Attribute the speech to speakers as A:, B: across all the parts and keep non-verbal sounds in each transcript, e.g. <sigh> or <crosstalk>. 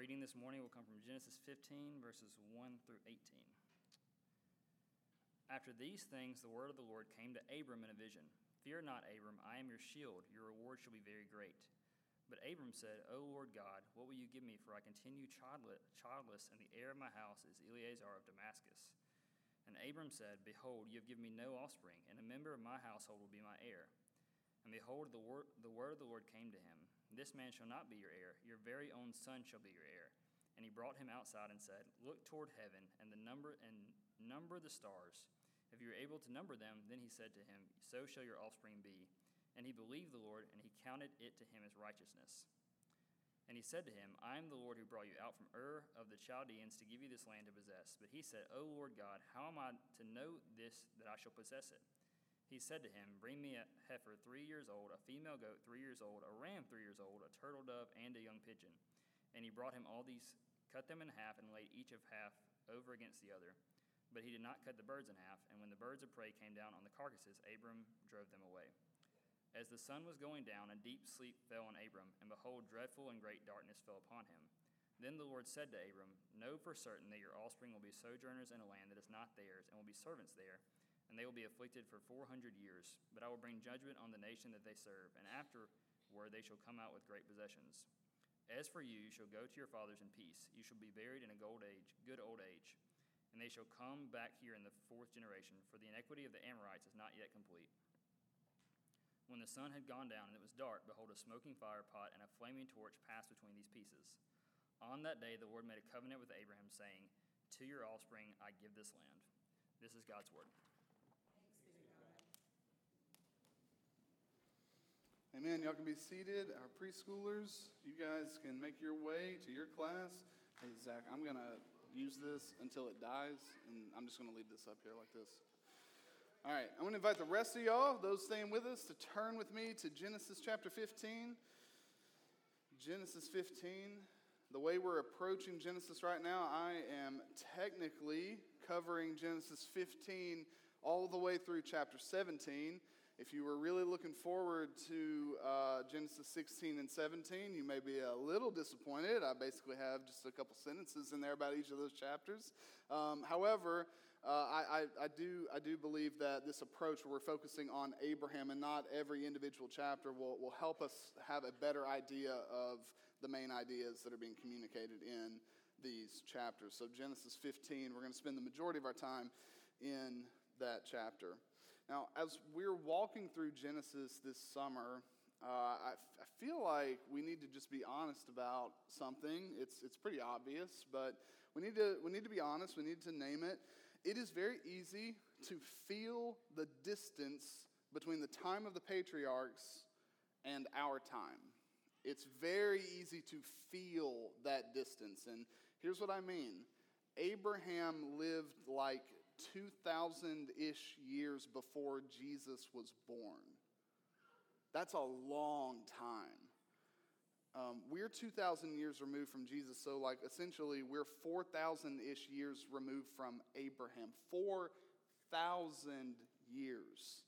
A: reading this morning will come from Genesis 15, verses 1 through 18. After these things, the word of the Lord came to Abram in a vision Fear not, Abram, I am your shield. Your reward shall be very great. But Abram said, O Lord God, what will you give me? For I continue childless, and the heir of my house is Eliezer of Damascus. And Abram said, Behold, you have given me no offspring, and a member of my household will be my heir. And behold, the word, the word of the Lord came to him This man shall not be your heir, your very own son shall be your heir. And he brought him outside and said, Look toward heaven and the number and number the stars. If you are able to number them, then he said to him, So shall your offspring be. And he believed the Lord, and he counted it to him as righteousness. And he said to him, I am the Lord who brought you out from Ur of the Chaldeans to give you this land to possess. But he said, O Lord God, how am I to know this that I shall possess it? He said to him, Bring me a heifer three years old, a female goat three years old, a ram three years old, a turtle dove, and a young pigeon. And he brought him all these, cut them in half, and laid each of half over against the other. But he did not cut the birds in half, and when the birds of prey came down on the carcasses, Abram drove them away. As the sun was going down, a deep sleep fell on Abram, and behold, dreadful and great darkness fell upon him. Then the Lord said to Abram, Know for certain that your offspring will be sojourners in a land that is not theirs, and will be servants there, and they will be afflicted for four hundred years. But I will bring judgment on the nation that they serve, and afterward they shall come out with great possessions. As for you, you shall go to your fathers in peace. You shall be buried in a gold age, good old age and they shall come back here in the fourth generation, for the iniquity of the Amorites is not yet complete. When the sun had gone down and it was dark, behold, a smoking fire pot and a flaming torch passed between these pieces. On that day, the Lord made a covenant with Abraham, saying, To your offspring I give this land. This is God's word.
B: Amen. Y'all can be seated. Our preschoolers, you guys can make your way to your class. Hey, Zach, I'm going to use this until it dies, and I'm just going to leave this up here like this. All right, I'm going to invite the rest of y'all, those staying with us, to turn with me to Genesis chapter 15. Genesis 15. The way we're approaching Genesis right now, I am technically covering Genesis 15 all the way through chapter 17. If you were really looking forward to uh, Genesis 16 and 17, you may be a little disappointed. I basically have just a couple sentences in there about each of those chapters. Um, however, uh, I, I, I, do, I do believe that this approach where we're focusing on Abraham and not every individual chapter will, will help us have a better idea of the main ideas that are being communicated in these chapters. So, Genesis 15, we're going to spend the majority of our time in that chapter. Now, as we're walking through Genesis this summer, uh, I, f- I feel like we need to just be honest about something. It's, it's pretty obvious, but we need, to, we need to be honest. We need to name it. It is very easy to feel the distance between the time of the patriarchs and our time. It's very easy to feel that distance. And here's what I mean Abraham lived like 2,000 ish years before Jesus was born. That's a long time. Um, we're 2,000 years removed from Jesus, so, like, essentially, we're 4,000 ish years removed from Abraham. 4,000 years.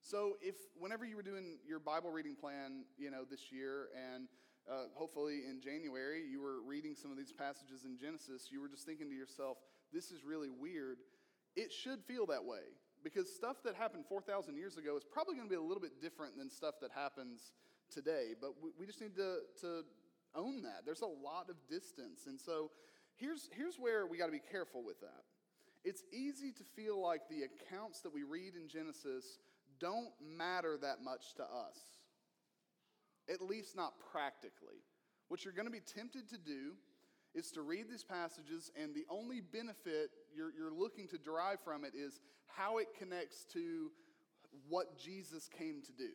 B: So, if whenever you were doing your Bible reading plan, you know, this year, and uh, hopefully in January, you were reading some of these passages in Genesis, you were just thinking to yourself, this is really weird it should feel that way because stuff that happened 4,000 years ago is probably going to be a little bit different than stuff that happens today. But we, just need to, to own that. There's a lot of distance. And so here's, here's where we got to be careful with that. It's easy to feel like the accounts that we read in Genesis don't matter that much to us, at least not practically. What you're going to be tempted to do is to read these passages, and the only benefit you're, you're looking to derive from it is how it connects to what Jesus came to do.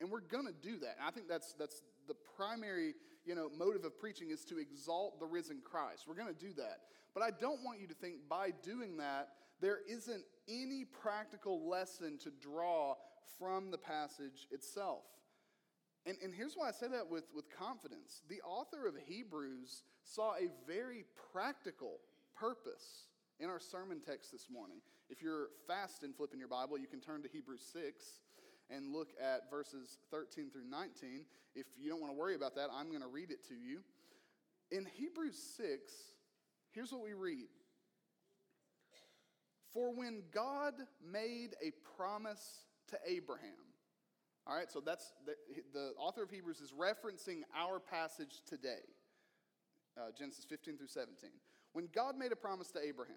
B: And we're going to do that. And I think that's, that's the primary you know, motive of preaching is to exalt the risen Christ. We're going to do that. But I don't want you to think by doing that, there isn't any practical lesson to draw from the passage itself. And, and here's why I say that with, with confidence. The author of Hebrews saw a very practical purpose in our sermon text this morning. If you're fast in flipping your Bible, you can turn to Hebrews 6 and look at verses 13 through 19. If you don't want to worry about that, I'm going to read it to you. In Hebrews 6, here's what we read For when God made a promise to Abraham, all right, so that's the, the author of Hebrews is referencing our passage today, uh, Genesis 15 through 17. When God made a promise to Abraham,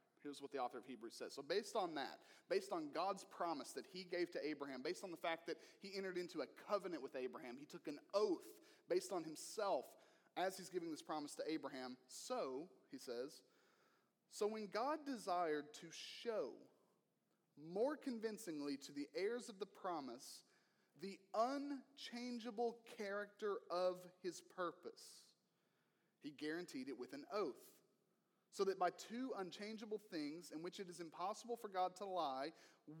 B: Here's what the author of Hebrews says. So, based on that, based on God's promise that he gave to Abraham, based on the fact that he entered into a covenant with Abraham, he took an oath based on himself as he's giving this promise to Abraham. So, he says, so when God desired to show more convincingly to the heirs of the promise the unchangeable character of his purpose, he guaranteed it with an oath. So that by two unchangeable things in which it is impossible for God to lie,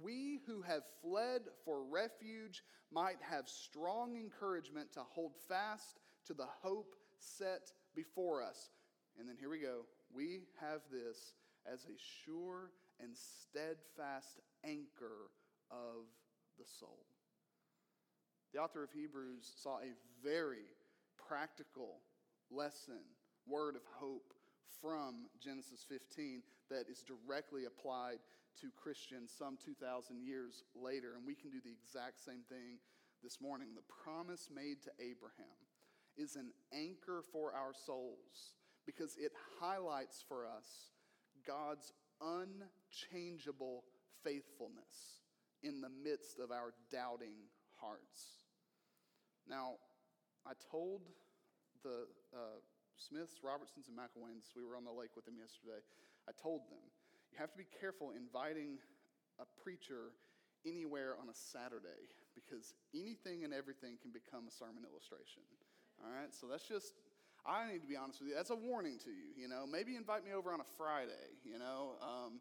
B: we who have fled for refuge might have strong encouragement to hold fast to the hope set before us. And then here we go. We have this as a sure and steadfast anchor of the soul. The author of Hebrews saw a very practical lesson, word of hope from Genesis 15 that is directly applied to Christians some 2,000 years later. And we can do the exact same thing this morning. The promise made to Abraham is an anchor for our souls because it highlights for us God's unchangeable faithfulness in the midst of our doubting hearts. Now, I told the uh, Smiths, Robertsons, and McElwains, we were on the lake with them yesterday, I told them, you have to be careful inviting a preacher anywhere on a Saturday because anything and everything can become a sermon illustration. All right, so that's just, I need to be honest with you. That's a warning to you. You know, maybe invite me over on a Friday. You know, um,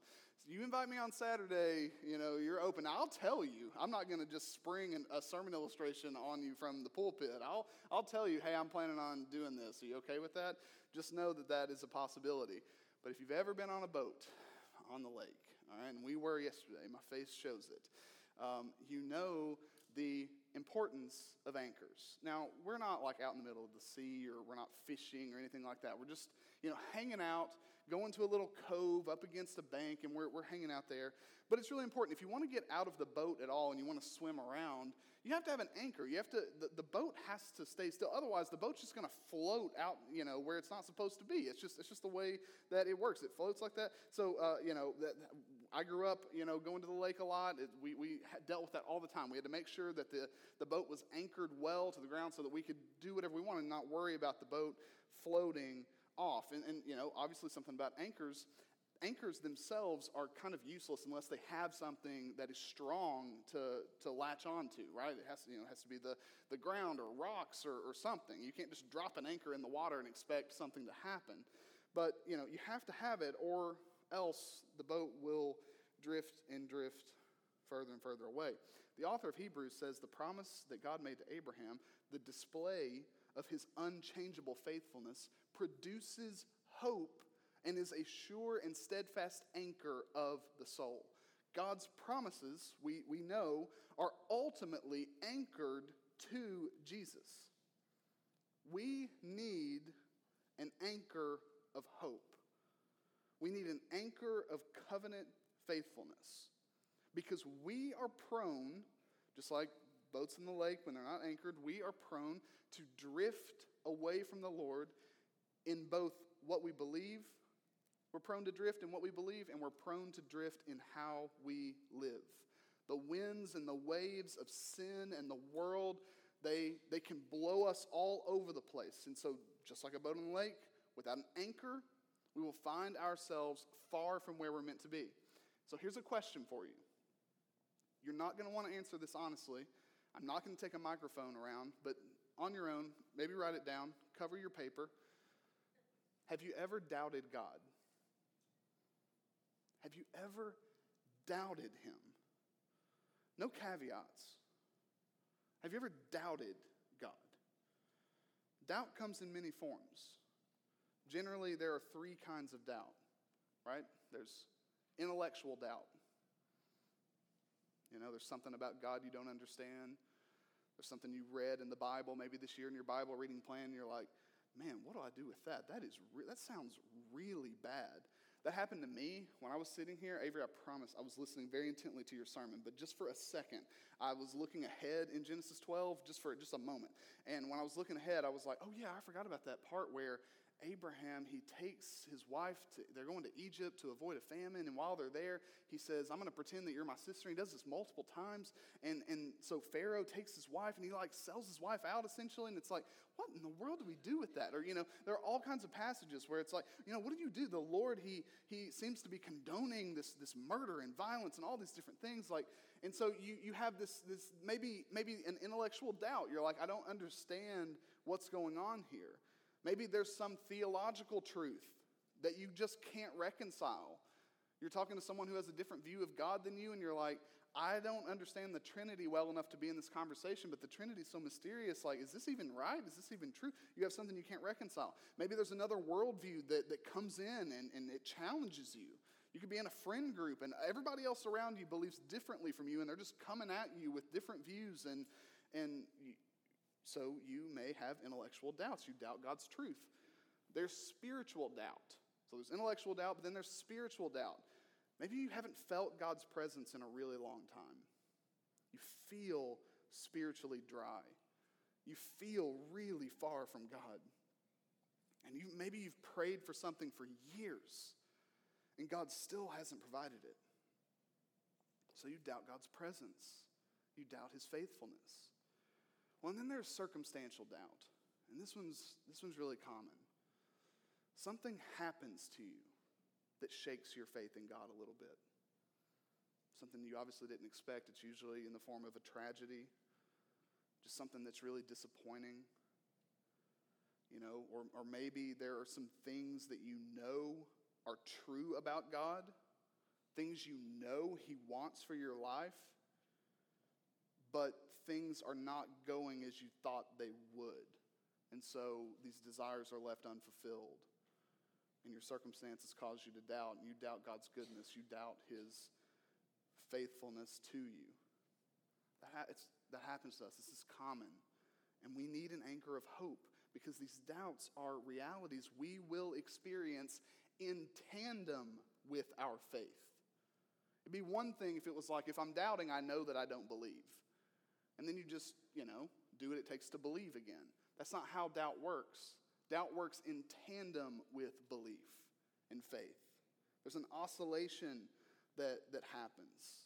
B: you invite me on Saturday. You know, you're open. I'll tell you. I'm not going to just spring an, a sermon illustration on you from the pulpit. I'll I'll tell you, hey, I'm planning on doing this. Are you okay with that? Just know that that is a possibility. But if you've ever been on a boat on the lake, all right, and we were yesterday, my face shows it. Um, you know the importance of anchors. Now, we're not like out in the middle of the sea or we're not fishing or anything like that. We're just, you know, hanging out, going to a little cove up against a bank, and we're, we're hanging out there. But it's really important. If you want to get out of the boat at all and you want to swim around, you have to have an anchor. You have to, the, the boat has to stay still. Otherwise, the boat's just going to float out, you know, where it's not supposed to be. It's just, it's just the way that it works. It floats like that. So, uh, you know, that, I grew up, you know, going to the lake a lot. It, we, we dealt with that all the time. We had to make sure that the, the boat was anchored well to the ground so that we could do whatever we wanted and not worry about the boat floating off. And, and you know, obviously something about anchors. Anchors themselves are kind of useless unless they have something that is strong to, to latch onto, right? It has to, you know, has to be the, the ground or rocks or, or something. You can't just drop an anchor in the water and expect something to happen. But, you know, you have to have it or else the boat will drift and drift further and further away. The author of Hebrews says the promise that God made to Abraham, the display of his unchangeable faithfulness, produces hope and is a sure and steadfast anchor of the soul. God's promises, we, we know, are ultimately anchored to Jesus. We need an anchor of hope. We need an anchor of covenant faithfulness because we are prone, just like boats in the lake when they're not anchored, we are prone to drift away from the Lord in both what we believe, we're prone to drift in what we believe, and we're prone to drift in how we live. The winds and the waves of sin and the world, they, they can blow us all over the place. And so, just like a boat in the lake, without an anchor, we will find ourselves far from where we're meant to be. So here's a question for you. You're not going to want to answer this honestly. I'm not going to take a microphone around, but on your own, maybe write it down, cover your paper. Have you ever doubted God? Have you ever doubted him. No caveats. Have you ever doubted God? Doubt comes in many forms. Generally, there are three kinds of doubt, right? There's intellectual doubt. You know, there's something about God you don't understand. There's something you read in the Bible, maybe this year in your Bible reading plan, you're like, man, what do I do with that? That is re- that sounds really bad. That happened to me when I was sitting here. Avery, I promise I was listening very intently to your sermon, but just for a second, I was looking ahead in Genesis 12 just for just a moment. And when I was looking ahead, I was like, oh, yeah, I forgot about that part where Abraham, he takes his wife, to, they're going to Egypt to avoid a famine. And while they're there, he says, I'm going to pretend that you're my sister. And He does this multiple times. And, and so Pharaoh takes his wife and he like sells his wife out essentially. And it's like, what in the world do we do with that? Or, you know, there are all kinds of passages where it's like, you know, what do you do? The Lord, he, he seems to be condoning this, this murder and violence and all these different things. Like, and so you, you have this, this maybe, maybe an intellectual doubt. You're like, I don't understand what's going on here. Maybe there's some theological truth that you just can't reconcile. You're talking to someone who has a different view of God than you, and you're like, I don't understand the Trinity well enough to be in this conversation, but the Trinity is so mysterious. Like, is this even right? Is this even true? You have something you can't reconcile. Maybe there's another worldview that, that comes in and, and it challenges you. You could be in a friend group, and everybody else around you believes differently from you, and they're just coming at you with different views, and, and so you may have intellectual doubts. You doubt God's truth. There's spiritual doubt. So there's intellectual doubt, but then there's spiritual doubt. Maybe you haven't felt God's presence in a really long time. You feel spiritually dry. You feel really far from God. And you, maybe you've prayed for something for years, and God still hasn't provided it. So you doubt God's presence. You doubt his faithfulness. Well, and then there's circumstantial doubt. And this one's, this one's really common. Something happens to you that shakes your faith in God a little bit. Something you obviously didn't expect. It's usually in the form of a tragedy, just something that's really disappointing. You know, or, or maybe there are some things that you know are true about God, things you know He wants for your life, but things are not going as you thought they would. And so these desires are left unfulfilled. And your circumstances cause you to doubt, and you doubt God's goodness, you doubt His faithfulness to you. That, ha- that happens to us. This is common. And we need an anchor of hope because these doubts are realities we will experience in tandem with our faith. It'd be one thing if it was like, if I'm doubting, I know that I don't believe and then you just, you know, do what it takes to believe again. That's not how doubt works. Doubt works in tandem with belief and faith. There's an oscillation that, that happens.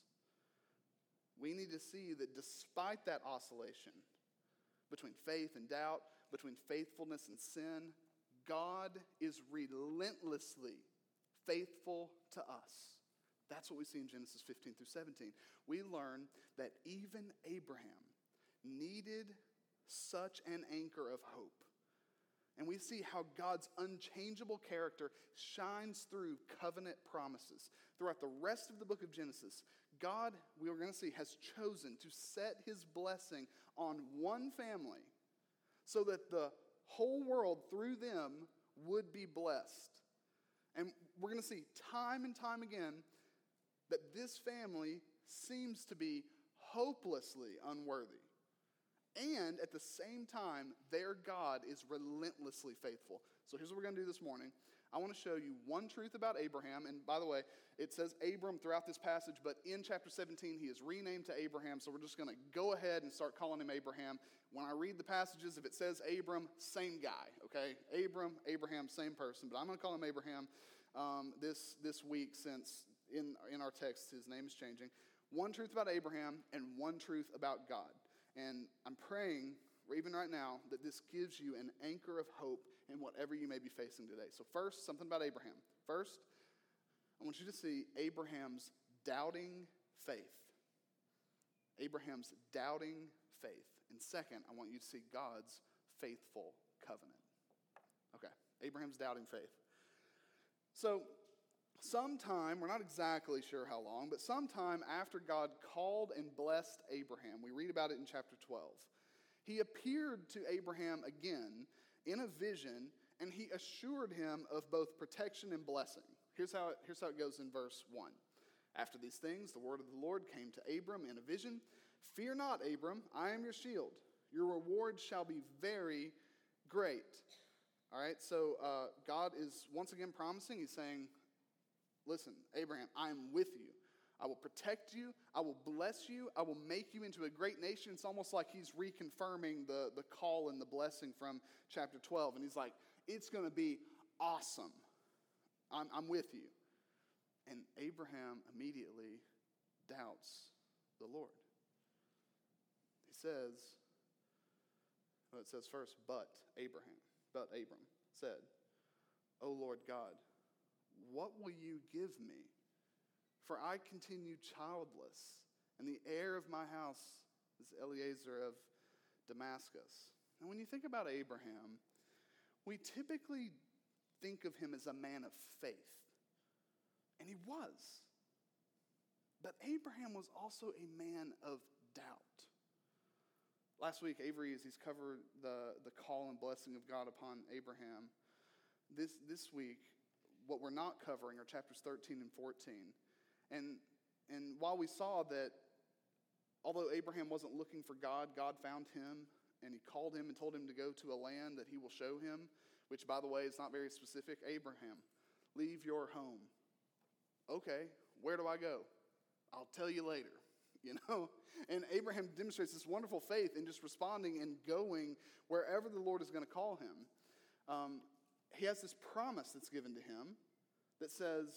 B: We need to see that despite that oscillation between faith and doubt, between faithfulness and sin, God is relentlessly faithful to us. That's what we see in Genesis 15 through 17. We learn that even Abraham needed such an anchor of hope. And we see how God's unchangeable character shines through covenant promises. Throughout the rest of the book of Genesis, God, we are going to see, has chosen to set his blessing on one family so that the whole world through them would be blessed. And we're going to see time and time again that this family seems to be hopelessly unworthy. And at the same time, their God is relentlessly faithful. So here's what we're going to do this morning. I want to show you one truth about Abraham. And by the way, it says Abram throughout this passage, but in chapter 17, he is renamed to Abraham. So we're just going to go ahead and start calling him Abraham. When I read the passages, if it says Abram, same guy, okay? Abram, Abraham, same person. But I'm going to call him Abraham um, this, this week since in, in our text, his name is changing. One truth about Abraham and one truth about God. And I'm praying, even right now, that this gives you an anchor of hope in whatever you may be facing today. So, first, something about Abraham. First, I want you to see Abraham's doubting faith. Abraham's doubting faith. And second, I want you to see God's faithful covenant. Okay, Abraham's doubting faith. So, sometime, we're not exactly sure how long, but sometime after God called and blessed Abraham, we read about it in chapter 12, he appeared to Abraham again in a vision and he assured him of both protection and blessing. Here's how it, here's how it goes in verse 1. After these things, the word of the Lord came to Abram in a vision Fear not, Abram, I am your shield. Your reward shall be very great. All right, so uh, God is once again promising, He's saying, Listen, Abraham, I am with you. I will protect you. I will bless you. I will make you into a great nation. It's almost like he's reconfirming the, the call and the blessing from chapter 12. And he's like, it's going to be awesome. I'm, I'm with you. And Abraham immediately doubts the Lord. He says, well, it says first, but Abraham, but Abram said, O Lord God, what will you give me? For I continue childless, and the heir of my house is Eliezer of Damascus. And when you think about Abraham, we typically think of him as a man of faith. And he was. But Abraham was also a man of doubt. Last week, Avery, as he's covered the, the call and blessing of God upon Abraham, this, this week, what we're not covering are chapters 13 and 14. And, and while we saw that although Abraham wasn't looking for God, God found him and he called him and told him to go to a land that he will show him, which, by the way, is not very specific. Abraham, leave your home. Okay, where do I go? I'll tell you later, <laughs> you know? And Abraham demonstrates this wonderful faith in just responding and going wherever the Lord is going to call him. Um, he has this promise that's given to him that says,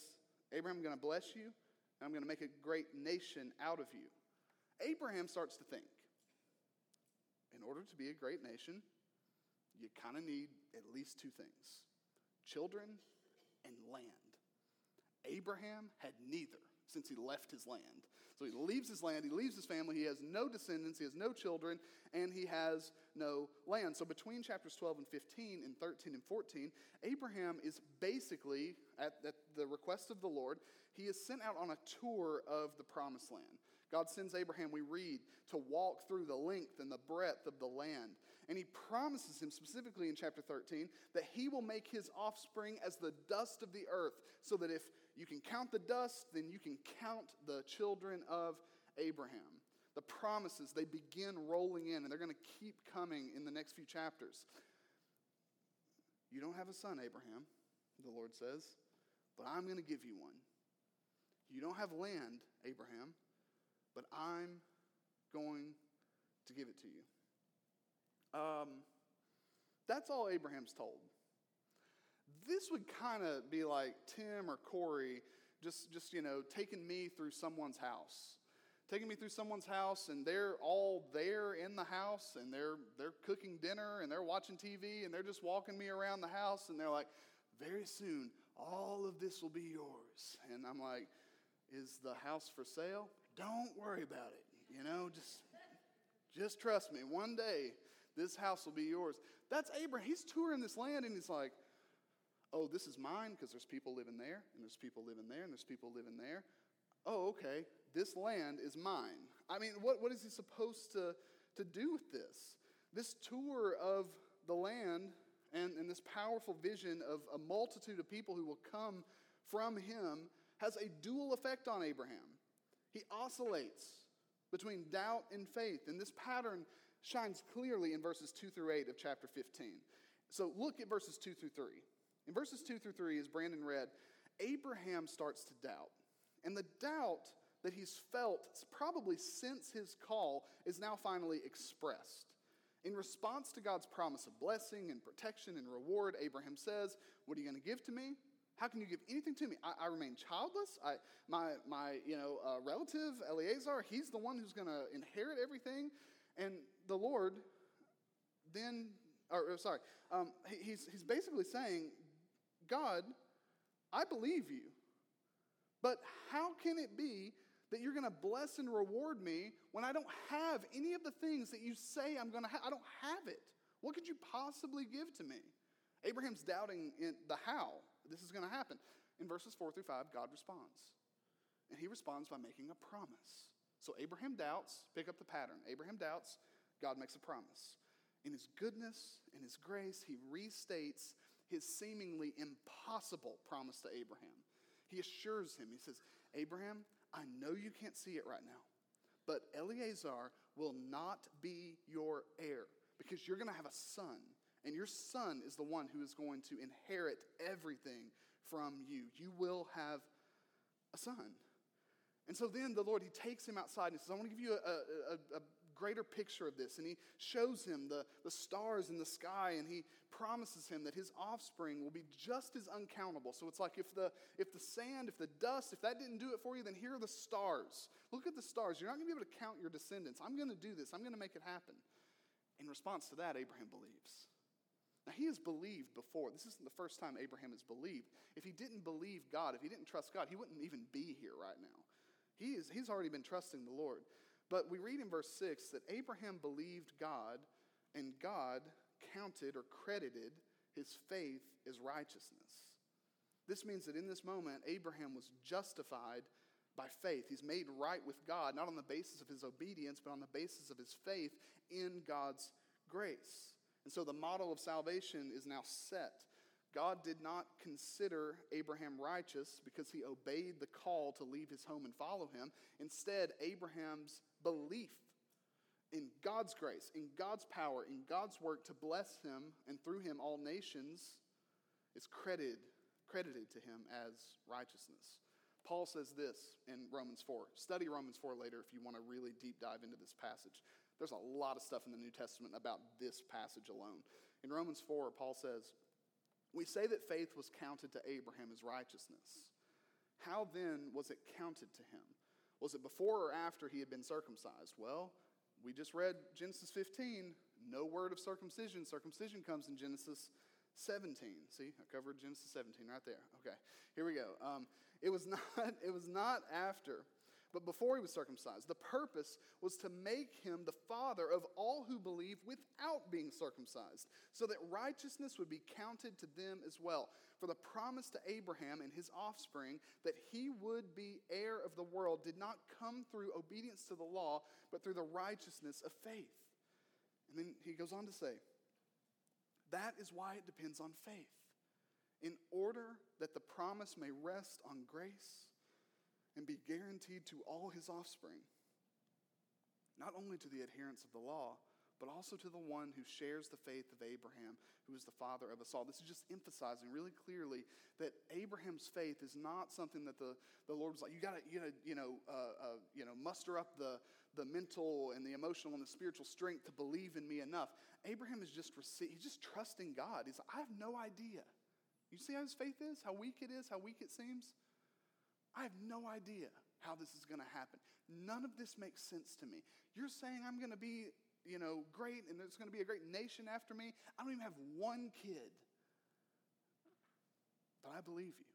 B: Abraham, I'm going to bless you, and I'm going to make a great nation out of you. Abraham starts to think, in order to be a great nation, you kind of need at least two things children and land. Abraham had neither since he left his land. So he leaves his land, he leaves his family, he has no descendants, he has no children, and he has no land. So between chapters 12 and 15 and 13 and 14, Abraham is basically, at, at the request of the Lord, he is sent out on a tour of the promised land. God sends Abraham, we read, to walk through the length and the breadth of the land. And he promises him specifically in chapter 13 that he will make his offspring as the dust of the earth, so that if you can count the dust, then you can count the children of Abraham. The promises, they begin rolling in, and they're going to keep coming in the next few chapters. You don't have a son, Abraham, the Lord says, but I'm going to give you one. You don't have land, Abraham, but I'm going to give it to you. Um, that's all Abraham's told. This would kind of be like Tim or Corey just, just, you know, taking me through someone's house. Taking me through someone's house, and they're all there in the house, and they're, they're cooking dinner, and they're watching TV, and they're just walking me around the house, and they're like, very soon, all of this will be yours. And I'm like, is the house for sale? Don't worry about it. You know, just, just trust me. One day, this house will be yours. That's Abraham. He's touring this land and he's like, oh, this is mine because there's people living there, and there's people living there, and there's people living there. Oh, okay, this land is mine. I mean, what, what is he supposed to, to do with this? This tour of the land and, and this powerful vision of a multitude of people who will come from him has a dual effect on Abraham. He oscillates between doubt and faith. And this pattern shines clearly in verses 2 through 8 of chapter 15. So look at verses 2 through 3. In verses 2 through 3, as Brandon read, Abraham starts to doubt. And the doubt that he's felt probably since his call is now finally expressed. In response to God's promise of blessing and protection and reward, Abraham says, What are you going to give to me? How can you give anything to me? I, I remain childless. I, my my you know, uh, relative, Eliezer, he's the one who's going to inherit everything. And the Lord then, or, or sorry, um, he, he's, he's basically saying, God, I believe you. But how can it be that you're going to bless and reward me when I don't have any of the things that you say I'm going to have? I don't have it. What could you possibly give to me? Abraham's doubting in the how this is going to happen. in verses 4 through 5, God responds. And he responds by making a promise. So Abraham doubts, pick up the pattern. Abraham doubts, God makes a promise. In his goodness, in his grace, he restates his seemingly impossible promise to Abraham. He assures him, he says, Abraham, I know you can't see it right now, but Eliezer will not be your heir because you're going to have a son, and your son is the one who is going to inherit everything from you. You will have a son. And so then the Lord, He takes him outside and says, I want to give you a, a, a greater picture of this. And he shows him the, the stars in the sky and he promises him that his offspring will be just as uncountable. So it's like if the, if the sand, if the dust, if that didn't do it for you, then here are the stars. Look at the stars. You're not going to be able to count your descendants. I'm going to do this, I'm going to make it happen. In response to that, Abraham believes. Now, he has believed before. This isn't the first time Abraham has believed. If he didn't believe God, if he didn't trust God, he wouldn't even be here right now. He is, he's already been trusting the Lord. But we read in verse 6 that Abraham believed God, and God counted or credited his faith as righteousness. This means that in this moment, Abraham was justified by faith. He's made right with God, not on the basis of his obedience, but on the basis of his faith in God's grace. And so the model of salvation is now set. God did not consider Abraham righteous because he obeyed the call to leave his home and follow him. Instead, Abraham's belief in God's grace, in God's power, in God's work to bless him and through him all nations is credited, credited to him as righteousness. Paul says this in Romans 4. Study Romans 4 later if you want to really deep dive into this passage. There's a lot of stuff in the New Testament about this passage alone. In Romans 4, Paul says, We say that faith was counted to Abraham as righteousness. How then was it counted to him? Was it before or after he had been circumcised? Well, we just read Genesis 15. No word of circumcision. Circumcision comes in Genesis 17. See, I covered Genesis 17 right there. Okay, here we go. Um, it was <laughs> not. It was not after but before he was circumcised. The purpose was to make him the father of all who believe without being circumcised, so that righteousness would be counted to them as well. For the promise to Abraham and his offspring that he would be heir of the world did not come through obedience to the law, but through the righteousness of faith. And then he goes on to say, that is why it depends on faith. In order that the promise may rest on grace and be guaranteed to all his offspring, not only to the adherents of the law, but also to the one who shares the faith of Abraham, who is the father of us all. This is just emphasizing really clearly that Abraham's faith is not something that the, the Lord was like, you gotta, you gotta, you know, uh, uh, you know, muster up the, the mental and the emotional and the spiritual strength to believe in me enough. Abraham is just he's just trusting God. He's like, I have no idea. You see how his faith is? How weak it is? How weak it seems? I have no idea how this is going to happen. None of this makes sense to me. You're saying I'm going to be, you know, great and there's going to be a great nation after me. I don't even have one kid. But I believe you.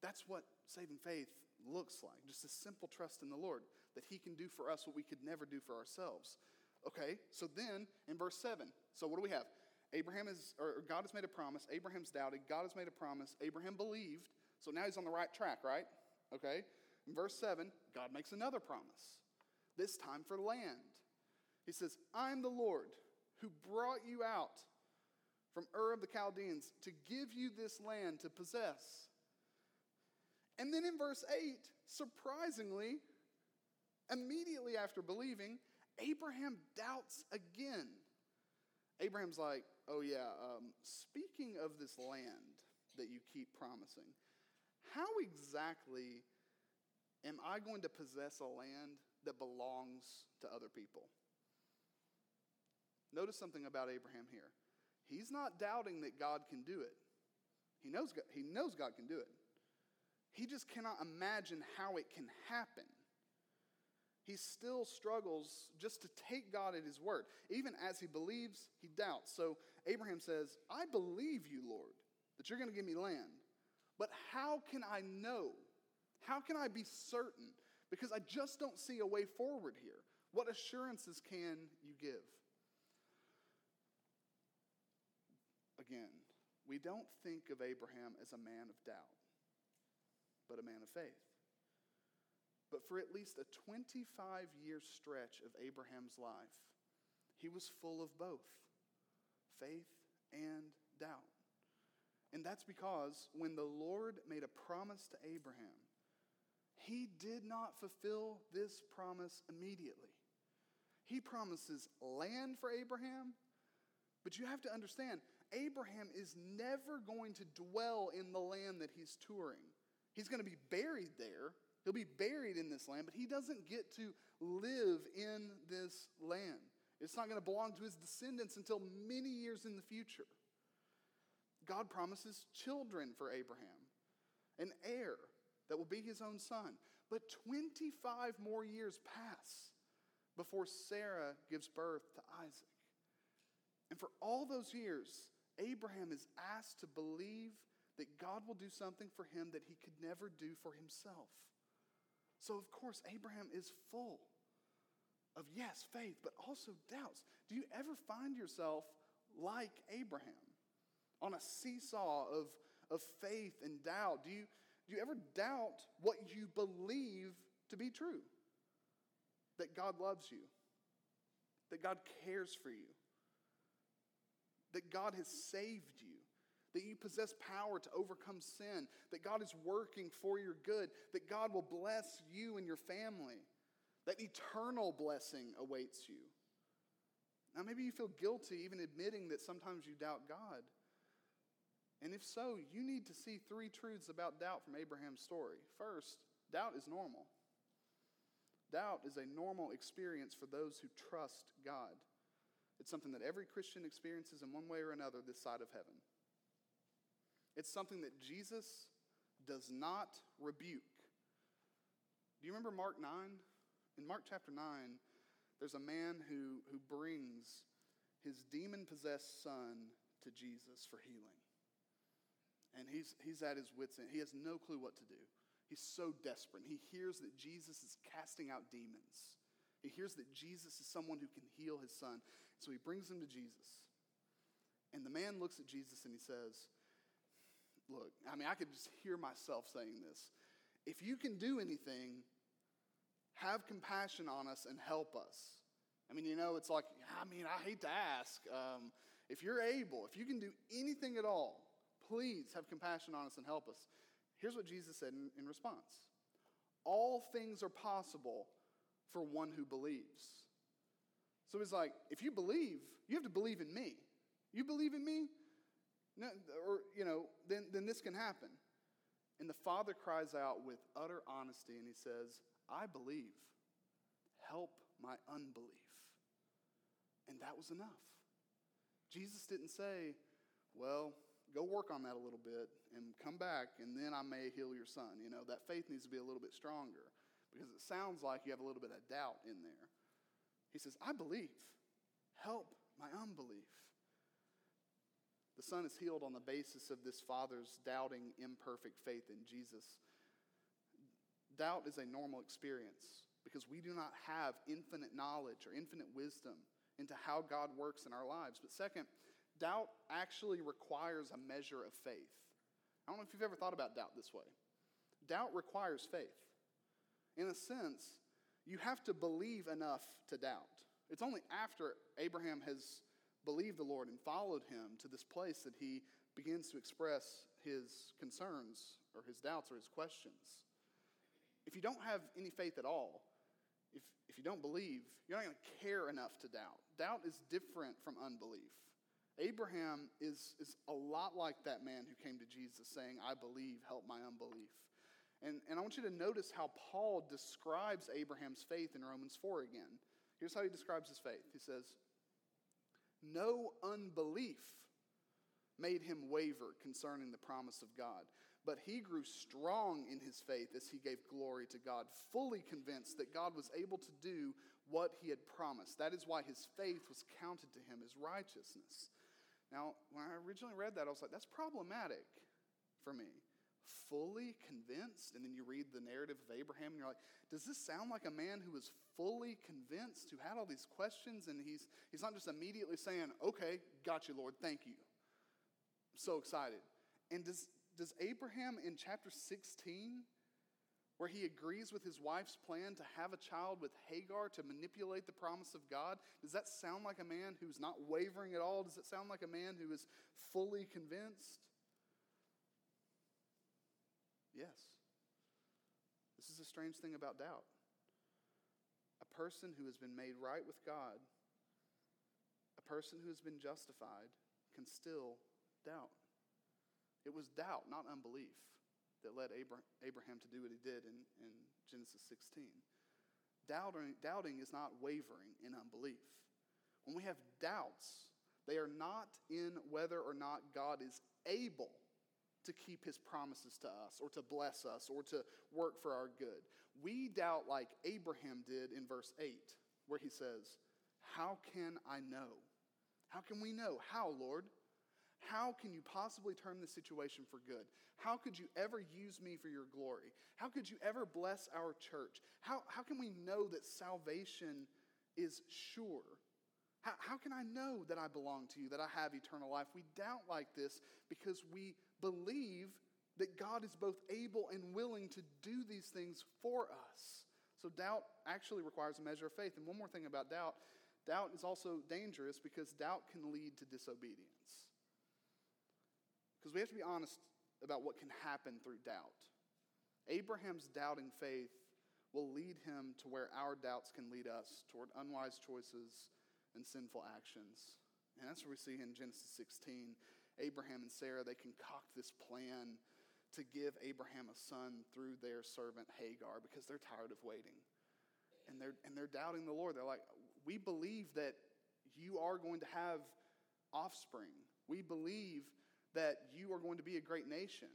B: That's what saving faith looks like. Just a simple trust in the Lord that He can do for us what we could never do for ourselves. Okay, so then in verse 7, so what do we have? Abraham is, or God has made a promise. Abraham's doubted. God has made a promise. Abraham believed. So now he's on the right track, right? Okay. In verse 7, God makes another promise, this time for land. He says, I'm the Lord who brought you out from Ur of the Chaldeans to give you this land to possess. And then in verse 8, surprisingly, immediately after believing, Abraham doubts again. Abraham's like, Oh, yeah, um, speaking of this land that you keep promising, how exactly am I going to possess a land that belongs to other people? Notice something about Abraham here. He's not doubting that God can do it. He knows God, he knows God can do it. He just cannot imagine how it can happen. He still struggles just to take God at his word. Even as he believes, he doubts. So Abraham says, I believe you, Lord, that you're going to give me land. But how can I know? How can I be certain? Because I just don't see a way forward here. What assurances can you give? Again, we don't think of Abraham as a man of doubt. but a man of faith. But for at least a 25 year stretch of Abraham's life, he was full of both faith and doubt. And that's because when the Lord made a promise to Abraham, he did not fulfill this promise immediately. He promises land for Abraham, but you have to understand, Abraham is never going to dwell in the land that he's touring. He's going to be buried there. He'll be buried in this land, but he doesn't get to live in this land. It's not going to belong to his descendants until many years in the future. God promises children for Abraham, an heir that will be his own son. But 25 more years pass before Sarah gives birth to Isaac. And for all those years, Abraham is asked to believe that God will do something for him that he could never do for himself. So, of course, Abraham is full of, yes, faith, but also doubts. Do you ever find yourself like Abraham on a seesaw of, of faith and doubt? Do you, do you ever doubt what you believe to be true? That God loves you, that God cares for you, that God has saved you, that you possess power to overcome sin, that God is working for your good, that God will bless you and your family, that eternal blessing awaits you. Now, maybe you feel guilty even admitting that sometimes you doubt God. And if so, you need to see three truths about doubt from Abraham's story. First, doubt is normal. Doubt is a normal experience for those who trust God. It's something that every Christian experiences in one way or another this side of heaven. It's something that Jesus does not rebuke. Do you remember Mark 9? In Mark chapter 9, there's a man who, who brings his demon possessed son to Jesus for healing. And he's, he's at his wits' end. He has no clue what to do. He's so desperate. He hears that Jesus is casting out demons. He hears that Jesus is someone who can heal his son. So he brings him to Jesus. And the man looks at Jesus and he says, Look, I mean, I could just hear myself saying this. If you can do anything, have compassion on us and help us. I mean, you know, it's like, I mean, I hate to ask. Um, if you're able, if you can do anything at all, please have compassion on us and help us. Here's what Jesus said in, in response All things are possible for one who believes. So he's like, if you believe, you have to believe in me. You believe in me? No, or, you know, then, then this can happen. And the father cries out with utter honesty and he says, I believe. Help my unbelief. And that was enough. Jesus didn't say, Well, go work on that a little bit and come back, and then I may heal your son. You know, that faith needs to be a little bit stronger because it sounds like you have a little bit of doubt in there. He says, I believe. Help my unbelief. The son is healed on the basis of this father's doubting, imperfect faith in Jesus. Doubt is a normal experience because we do not have infinite knowledge or infinite wisdom into how God works in our lives. But second, doubt actually requires a measure of faith. I don't know if you've ever thought about doubt this way. Doubt requires faith. In a sense, you have to believe enough to doubt. It's only after Abraham has believed the Lord and followed him to this place that he begins to express his concerns or his doubts or his questions. If you don't have any faith at all, if, if you don't believe, you're not going to care enough to doubt. Doubt is different from unbelief. Abraham is, is a lot like that man who came to Jesus saying, I believe, help my unbelief. And, and I want you to notice how Paul describes Abraham's faith in Romans 4 again. Here's how he describes his faith. He says, No unbelief made him waver concerning the promise of God, but he grew strong in his faith as he gave glory to God, fully convinced that God was able to do what he had promised. That is why his faith was counted to him as righteousness. Now, when I originally read that, I was like, that's problematic for me fully convinced, and then you read the narrative of Abraham, and you're like, does this sound like a man who was fully convinced, who had all these questions, and he's, he's not just immediately saying, okay, got you, Lord, thank you. I'm so excited. And does, does Abraham in chapter 16 where he agrees with his wife's plan to have a child with Hagar to manipulate the promise of God? Does that sound like a man who's not wavering at all? Does it sound like a man who is fully convinced? Yes. This is a strange thing about doubt. A person who has been made right with God, a person who has been justified, can still doubt. It was doubt, not unbelief that led Abraham to do what he did in, in Genesis 16. Doubting, doubting is not wavering in unbelief. When we have doubts, they are not in whether or not God is able to keep his promises to us or to bless us or to work for our good. We doubt like Abraham did in verse 8, where he says, How can I know? How can we know? How, Lord? How can you possibly turn the situation for good? How could you ever use me for your glory? How could you ever bless our church? How, how can we know that salvation is sure? How, how can I know that I belong to you, that I have eternal life? We doubt like this because we believe that God is both able and willing to do these things for us. So doubt actually requires a measure of faith. And one more thing about doubt doubt is also dangerous because doubt can lead to disobedience. Because we have to be honest about what can happen through doubt. Abraham's doubting faith will lead him to where our doubts can lead us toward unwise choices and sinful actions. And that's what we see in Genesis 16. Abraham and Sarah, they concoct this plan to give Abraham a son through their servant Hagar because they're tired of waiting. And they're, and they're doubting the Lord. They're like, We believe that you are going to have offspring. We believe that you are going to be a great nation.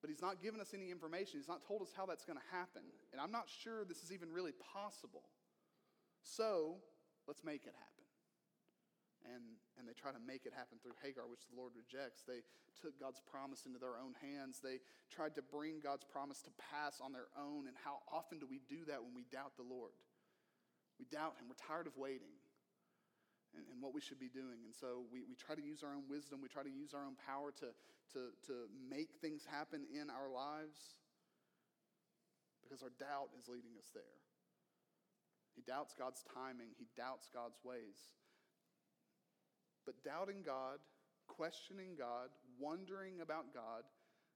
B: But he's not given us any information. He's not told us how that's going to happen. And I'm not sure this is even really possible. So let's make it happen. And, and they try to make it happen through Hagar, which the Lord rejects. They took God's promise into their own hands. They tried to bring God's promise to pass on their own. And how often do we do that when we doubt the Lord? We doubt Him. We're tired of waiting and, and what we should be doing. And so we, we try to use our own wisdom, we try to use our own power to, to, to make things happen in our lives because our doubt is leading us there. He doubts God's timing, he doubts God's ways. But doubting God, questioning God, wondering about God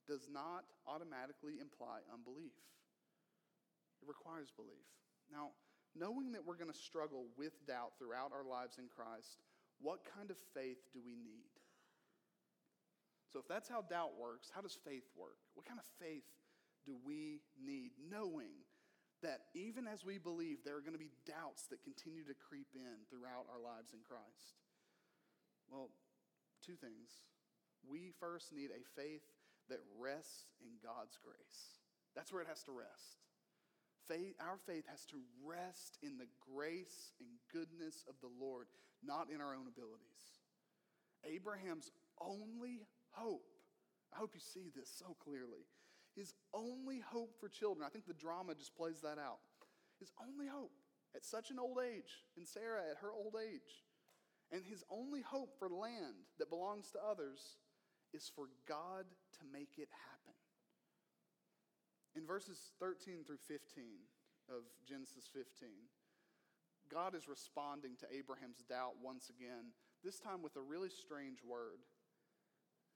B: does not automatically imply unbelief. It requires belief. Now, knowing that we're going to struggle with doubt throughout our lives in Christ, what kind of faith do we need? So, if that's how doubt works, how does faith work? What kind of faith do we need, knowing that even as we believe, there are going to be doubts that continue to creep in throughout our lives in Christ? Well, two things. We first need a faith that rests in God's grace. That's where it has to rest faith, our faith has to rest in the grace and goodness of the Lord, not in our own abilities. Abraham's only hope, I hope you see this so clearly, his only hope for children, I think the drama just plays that out. His only hope at such an old age, and Sarah at her old age, and his only hope for land that belongs to others is for God to make it happen. In verses 13 through 15 of Genesis 15, God is responding to Abraham's doubt once again, this time with a really strange word.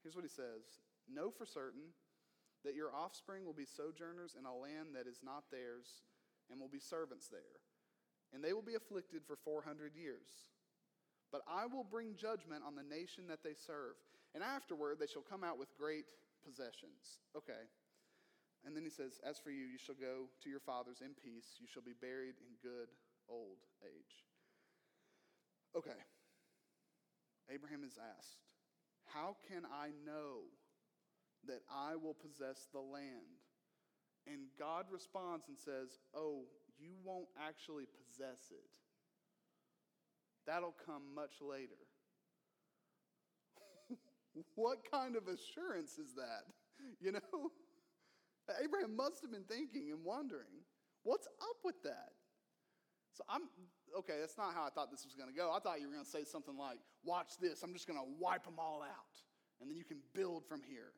B: Here's what he says Know for certain that your offspring will be sojourners in a land that is not theirs and will be servants there. And they will be afflicted for 400 years. But I will bring judgment on the nation that they serve, and afterward they shall come out with great possessions. Okay, and then he says, As for you, you shall go to your fathers in peace. You shall be buried in good old age. Okay. Abraham is asked, How can I know that I will possess the land? And God responds and says, Oh, you won't actually possess it. That'll come much later. <laughs> what kind of assurance is that? <laughs> You know? Abraham must have been thinking and wondering, what's up with that? So I'm, okay, that's not how I thought this was going to go. I thought you were going to say something like, watch this, I'm just going to wipe them all out, and then you can build from here.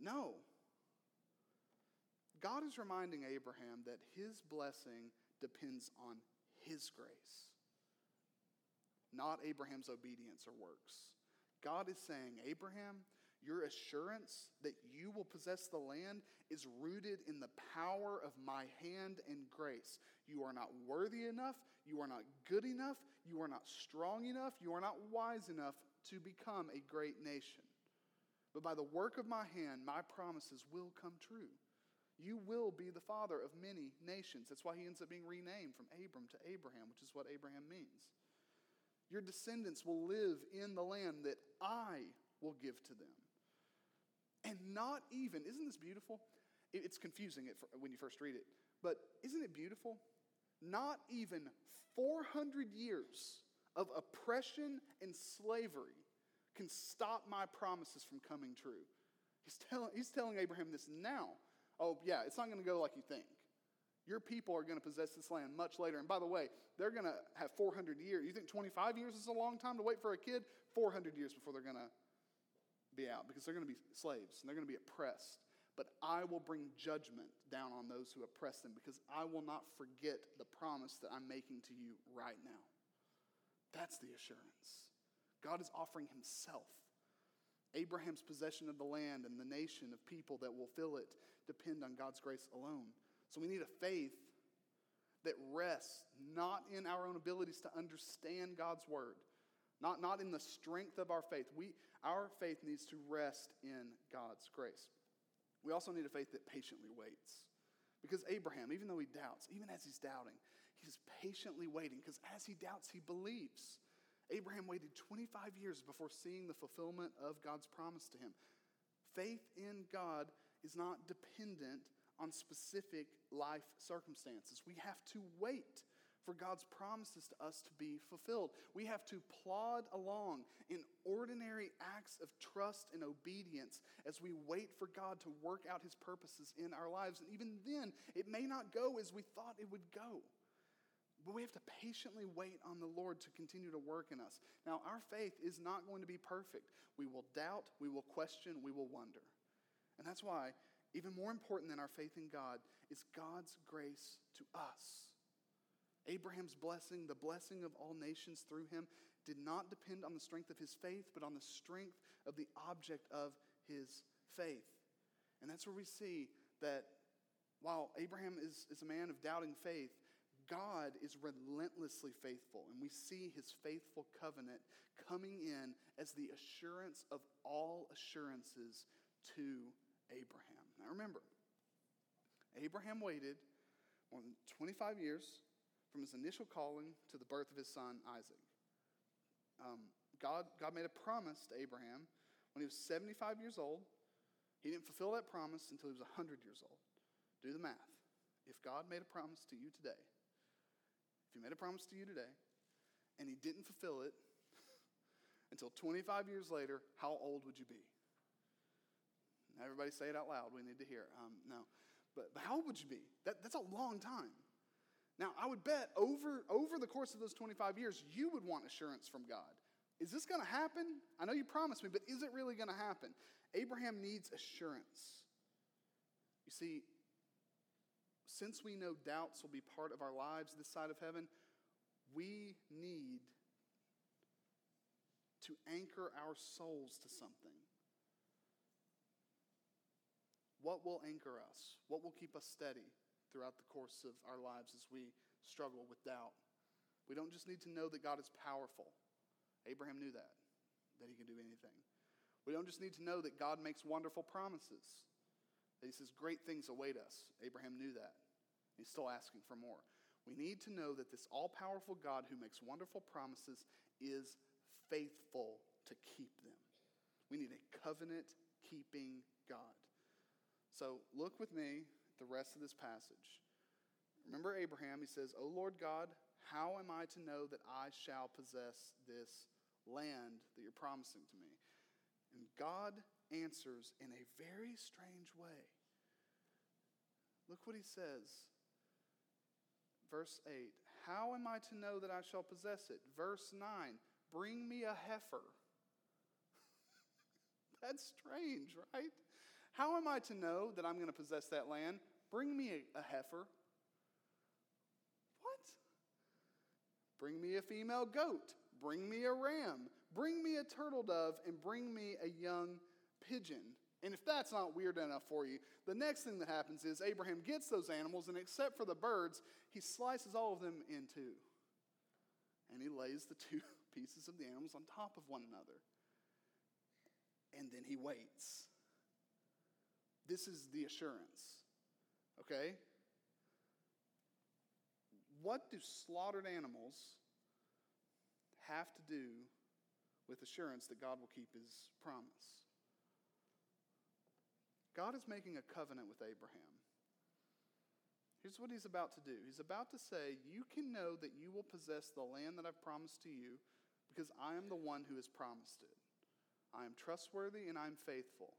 B: No. God is reminding Abraham that his blessing depends on his grace, not Abraham's obedience or works. God is saying, Abraham, your assurance that you will possess the land is rooted in the power of my hand and grace. You are not worthy enough. You are not good enough. You are not strong enough. You are not wise enough to become a great nation. But by the work of my hand, my promises will come true. You will be the father of many nations. That's why he ends up being renamed from Abram to Abraham, which is what Abraham means. Your descendants will live in the land that I will give to them. And not even, isn't this beautiful? It's confusing when you first read it, but isn't it beautiful? Not even 400 years of oppression and slavery can stop my promises from coming true. He's, tell, he's telling Abraham this now. Oh, yeah, it's not going to go like you think. Your people are going to possess this land much later. And by the way, they're going to have 400 years. You think 25 years is a long time to wait for a kid? 400 years before they're going to be out because they're going to be slaves and they're going to be oppressed. But I will bring judgment down on those who oppress them because I will not forget the promise that I'm making to you right now. That's the assurance. God is offering himself. Abraham's possession of the land and the nation of people that will fill it depend on God's grace alone. So we need a faith that rests not in our own abilities to understand God's word, not, not in the strength of our faith. We, our faith needs to rest in God's grace. We also need a faith that patiently waits. Because Abraham, even though he doubts, even as he's doubting, he's patiently waiting because as he doubts, he believes. Abraham waited 25 years before seeing the fulfillment of God's promise to him. Faith in God is not dependent on specific life circumstances. We have to wait for God's promises to us to be fulfilled. We have to plod along in ordinary acts of trust and obedience as we wait for God to work out his purposes in our lives. And even then, it may not go as we thought it would go. But we have to patiently wait on the Lord to continue to work in us. Now, our faith is not going to be perfect. We will doubt, we will question, we will wonder. And that's why, even more important than our faith in God, is God's grace to us. Abraham's blessing, the blessing of all nations through him, did not depend on the strength of his faith, but on the strength of the object of his faith. And that's where we see that while Abraham is, is a man of doubting faith, God is relentlessly faithful, and we see his faithful covenant coming in as the assurance of all assurances to Abraham. Now remember, Abraham waited more than 25 years from his initial calling to the birth of his son Isaac. Um, God, God made a promise to Abraham when he was 75 years old. He didn't fulfill that promise until he was 100 years old. Do the math. If God made a promise to you today, if he made a promise to you today and he didn't fulfill it <laughs> until 25 years later, how old would you be? Now everybody say it out loud. We need to hear. Um, no. But, but how old would you be? That, that's a long time. Now, I would bet over, over the course of those 25 years, you would want assurance from God. Is this going to happen? I know you promised me, but is it really going to happen? Abraham needs assurance. You see, since we know doubts will be part of our lives this side of heaven, we need to anchor our souls to something. What will anchor us? What will keep us steady throughout the course of our lives as we struggle with doubt? We don't just need to know that God is powerful. Abraham knew that, that he can do anything. We don't just need to know that God makes wonderful promises, that he says great things await us. Abraham knew that. He's still asking for more. We need to know that this all powerful God who makes wonderful promises is faithful to keep them. We need a covenant keeping God. So look with me the rest of this passage. Remember Abraham, he says, O Lord God, how am I to know that I shall possess this land that you're promising to me? And God answers in a very strange way. Look what he says Verse 8 How am I to know that I shall possess it? Verse 9 Bring me a heifer. <laughs> That's strange, right? How am I to know that I'm going to possess that land? Bring me a, a heifer. What? Bring me a female goat. Bring me a ram. Bring me a turtle dove, and bring me a young pigeon. And if that's not weird enough for you, the next thing that happens is Abraham gets those animals, and except for the birds, he slices all of them in two. And he lays the two <laughs> pieces of the animals on top of one another. And then he waits. This is the assurance. Okay? What do slaughtered animals have to do with assurance that God will keep his promise? God is making a covenant with Abraham. Here's what he's about to do He's about to say, You can know that you will possess the land that I've promised to you because I am the one who has promised it. I am trustworthy and I'm faithful.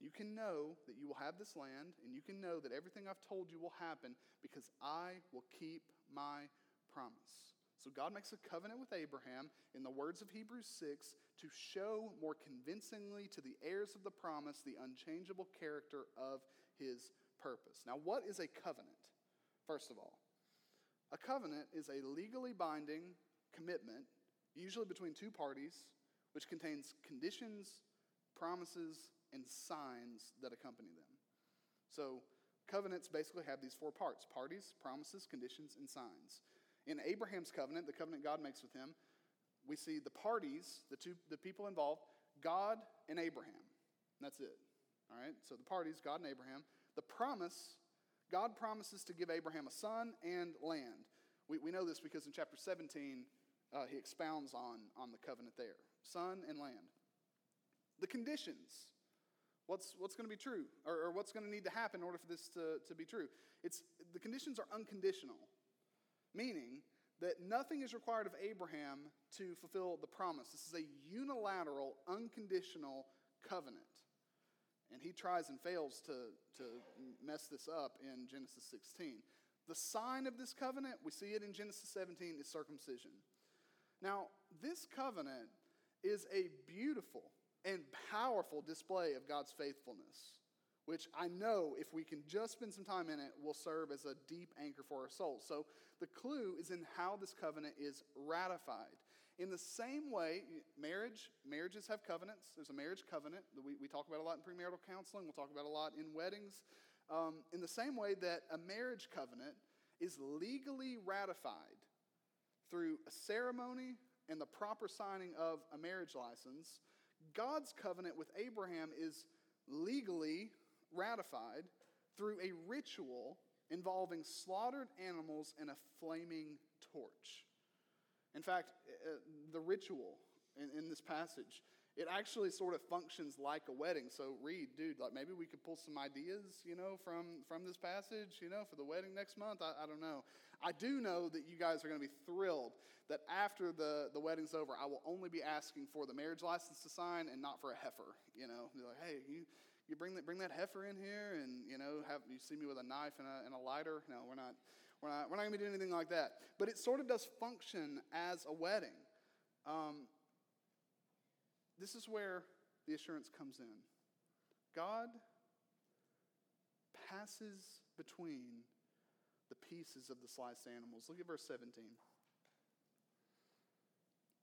B: You can know that you will have this land, and you can know that everything I've told you will happen because I will keep my promise. So God makes a covenant with Abraham in the words of Hebrews 6 to show more convincingly to the heirs of the promise the unchangeable character of his purpose. Now, what is a covenant? First of all, a covenant is a legally binding commitment, usually between two parties, which contains conditions, promises, and signs that accompany them. So, covenants basically have these four parts parties, promises, conditions, and signs. In Abraham's covenant, the covenant God makes with him, we see the parties, the two the people involved, God and Abraham. That's it. All right? So the parties, God and Abraham. The promise, God promises to give Abraham a son and land. We, we know this because in chapter 17, uh, he expounds on, on the covenant there son and land. The conditions. What's, what's going to be true, or, or what's going to need to happen in order for this to, to be true? It's, the conditions are unconditional, meaning that nothing is required of Abraham to fulfill the promise. This is a unilateral, unconditional covenant. And he tries and fails to, to mess this up in Genesis 16. The sign of this covenant, we see it in Genesis 17, is circumcision. Now, this covenant is a beautiful and powerful display of God's faithfulness, which I know if we can just spend some time in it will serve as a deep anchor for our souls. So the clue is in how this covenant is ratified. In the same way, marriage, marriages have covenants. There's a marriage covenant that we, we talk about a lot in premarital counseling. We'll talk about a lot in weddings. Um, in the same way that a marriage covenant is legally ratified through a ceremony and the proper signing of a marriage license, God's covenant with Abraham is legally ratified through a ritual involving slaughtered animals and a flaming torch. In fact, uh, the ritual in, in this passage, it actually sort of functions like a wedding. So, read, dude, like maybe we could pull some ideas, you know, from, from this passage, you know, for the wedding next month. I, I don't know. I do know that you guys are going to be thrilled that after the, the wedding's over, I will only be asking for the marriage license to sign and not for a heifer. You know, be like, hey, you, you bring that, bring that heifer in here and, you know, have you see me with a knife and a, and a lighter? No, we're not. We're not, we're not going to be doing anything like that. But it sort of does function as a wedding. Um, this is where the assurance comes in. God passes between the pieces of the sliced animals. Look at verse 17.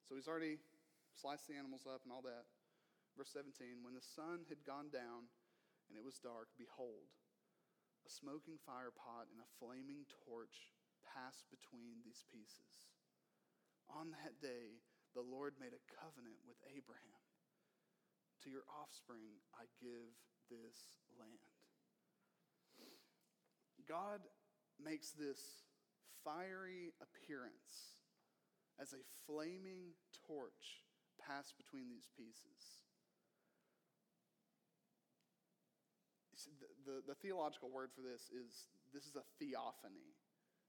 B: So he's already sliced the animals up and all that. Verse 17 When the sun had gone down and it was dark, behold, a smoking fire pot and a flaming torch passed between these pieces. On that day, the Lord made a covenant with Abraham. To your offspring, I give this land. God makes this fiery appearance as a flaming torch pass between these pieces. the, the, the theological word for this is this is a theophany.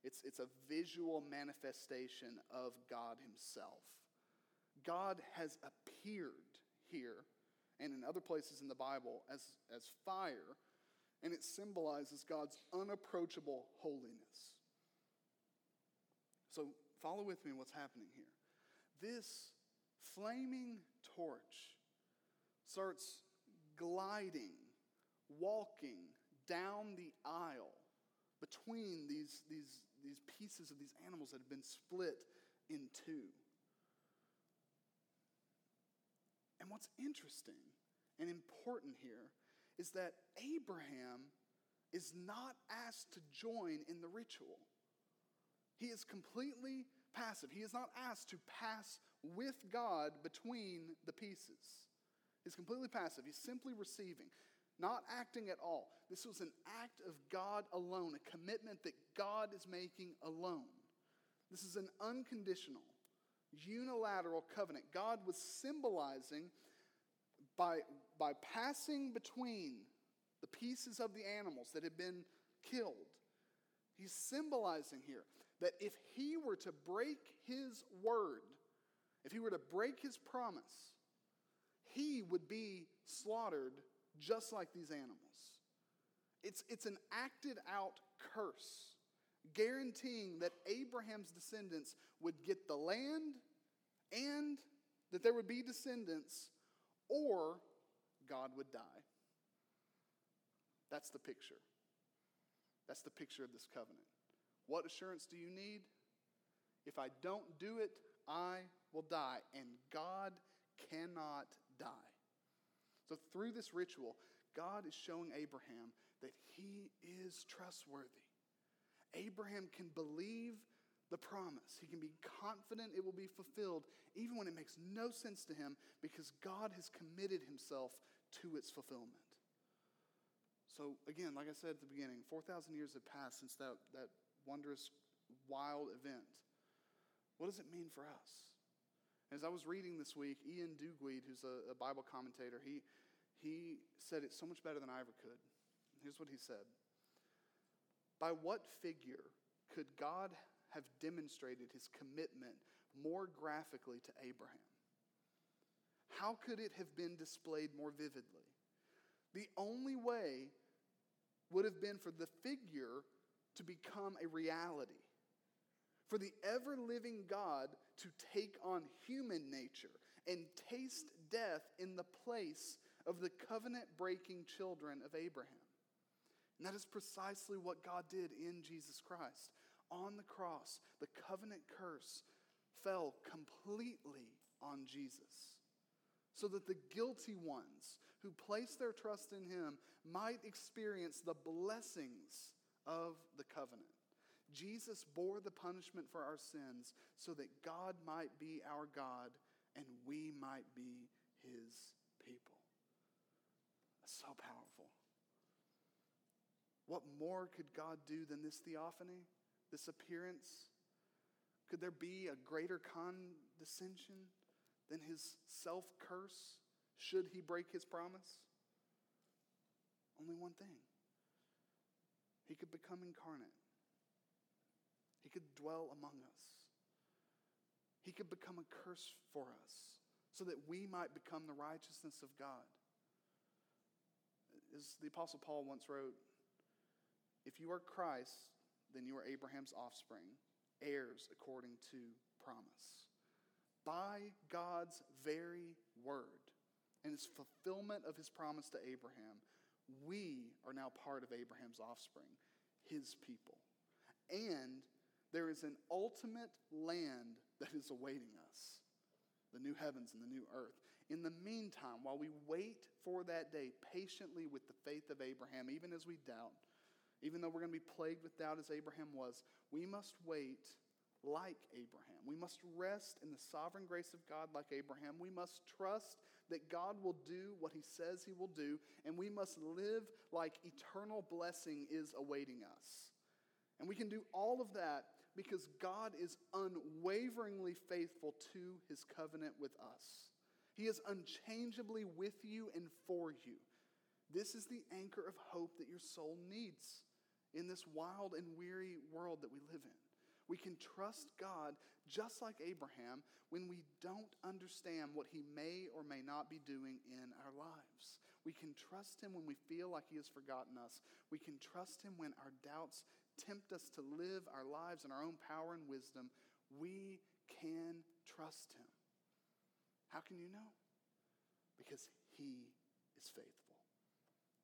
B: It's, it's a visual manifestation of God Himself. God has appeared here and in other places in the Bible as, as fire, and it symbolizes God's unapproachable holiness. So, follow with me what's happening here. This flaming torch starts gliding walking, down the aisle between these, these, these pieces of these animals that have been split in two. And what's interesting and important here is that Abraham is not asked to join in the ritual. He is completely passive. He is not asked to pass with God between the pieces. He's completely passive. He's simply receiving, not acting at all. This was an act of God alone, a commitment that God is making alone. This is an unconditional, unilateral covenant. God was symbolizing by, by passing between the pieces of the animals that had been killed. He's symbolizing here that if he were to break his word, if he were to break his promise, he would be slaughtered just like these animals. It's, it's an acted out curse, guaranteeing that Abraham's descendants would get the land and that there would be descendants, or God would die. That's the picture. That's the picture of this covenant. What assurance do you need? If I don't do it, I will die. And God cannot die. So, through this ritual, God is showing Abraham that he is trustworthy. Abraham can believe the promise. He can be confident it will be fulfilled, even when it makes no sense to him, because God has committed himself to its fulfillment. So, again, like I said at the beginning, 4,000 years have passed since that, that wondrous, wild event. What does it mean for us? As I was reading this week, Iain Duguid, who's a, a Bible commentator, he, he said it so much better than I ever could. Here's what he said By what figure could God have demonstrated his commitment more graphically to Abraham? How could it have been displayed more vividly? The only way would have been for the figure to become a reality for the ever living God to take on human nature and taste death in the place of the covenant breaking children of Abraham. And that is precisely what God did in Jesus Christ. On the cross, the covenant curse fell completely on Jesus so that the guilty ones who place their trust in him might experience the blessings of the covenant. Jesus bore the punishment for our sins so that God might be our God and we might be his people. So powerful. What more could God do than this theophany, this appearance? Could there be a greater condescension than his self curse should he break his promise? Only one thing. He could become incarnate he could dwell among us. He could become a curse for us so that we might become the righteousness of God. As the Apostle Paul once wrote, if you are Christ, then you are Abraham's offspring, heirs according to promise. By God's very word and his fulfillment of his promise to Abraham, we are now part of Abraham's offspring, his people. And there is an ultimate land that is awaiting us the new heavens and the new earth. In the meantime, while we wait for that day patiently with the faith of Abraham, even as we doubt, even though we're going to be plagued with doubt as Abraham was, we must wait like Abraham. We must rest in the sovereign grace of God like Abraham. We must trust that God will do what he says he will do, and we must live like eternal blessing is awaiting us. And we can do all of that because God is unwaveringly faithful to his covenant with us. He is unchangeably with you and for you. This is the anchor of hope that your soul needs in this wild and weary world that we live in. We can trust God just like Abraham when we don't understand what he may or may not be doing in our lives. We can trust him when we feel like he has forgotten us. We can trust him when our doubts tempt us to live our lives in our own power and wisdom, we can trust him. How can you know? Because he is faithful.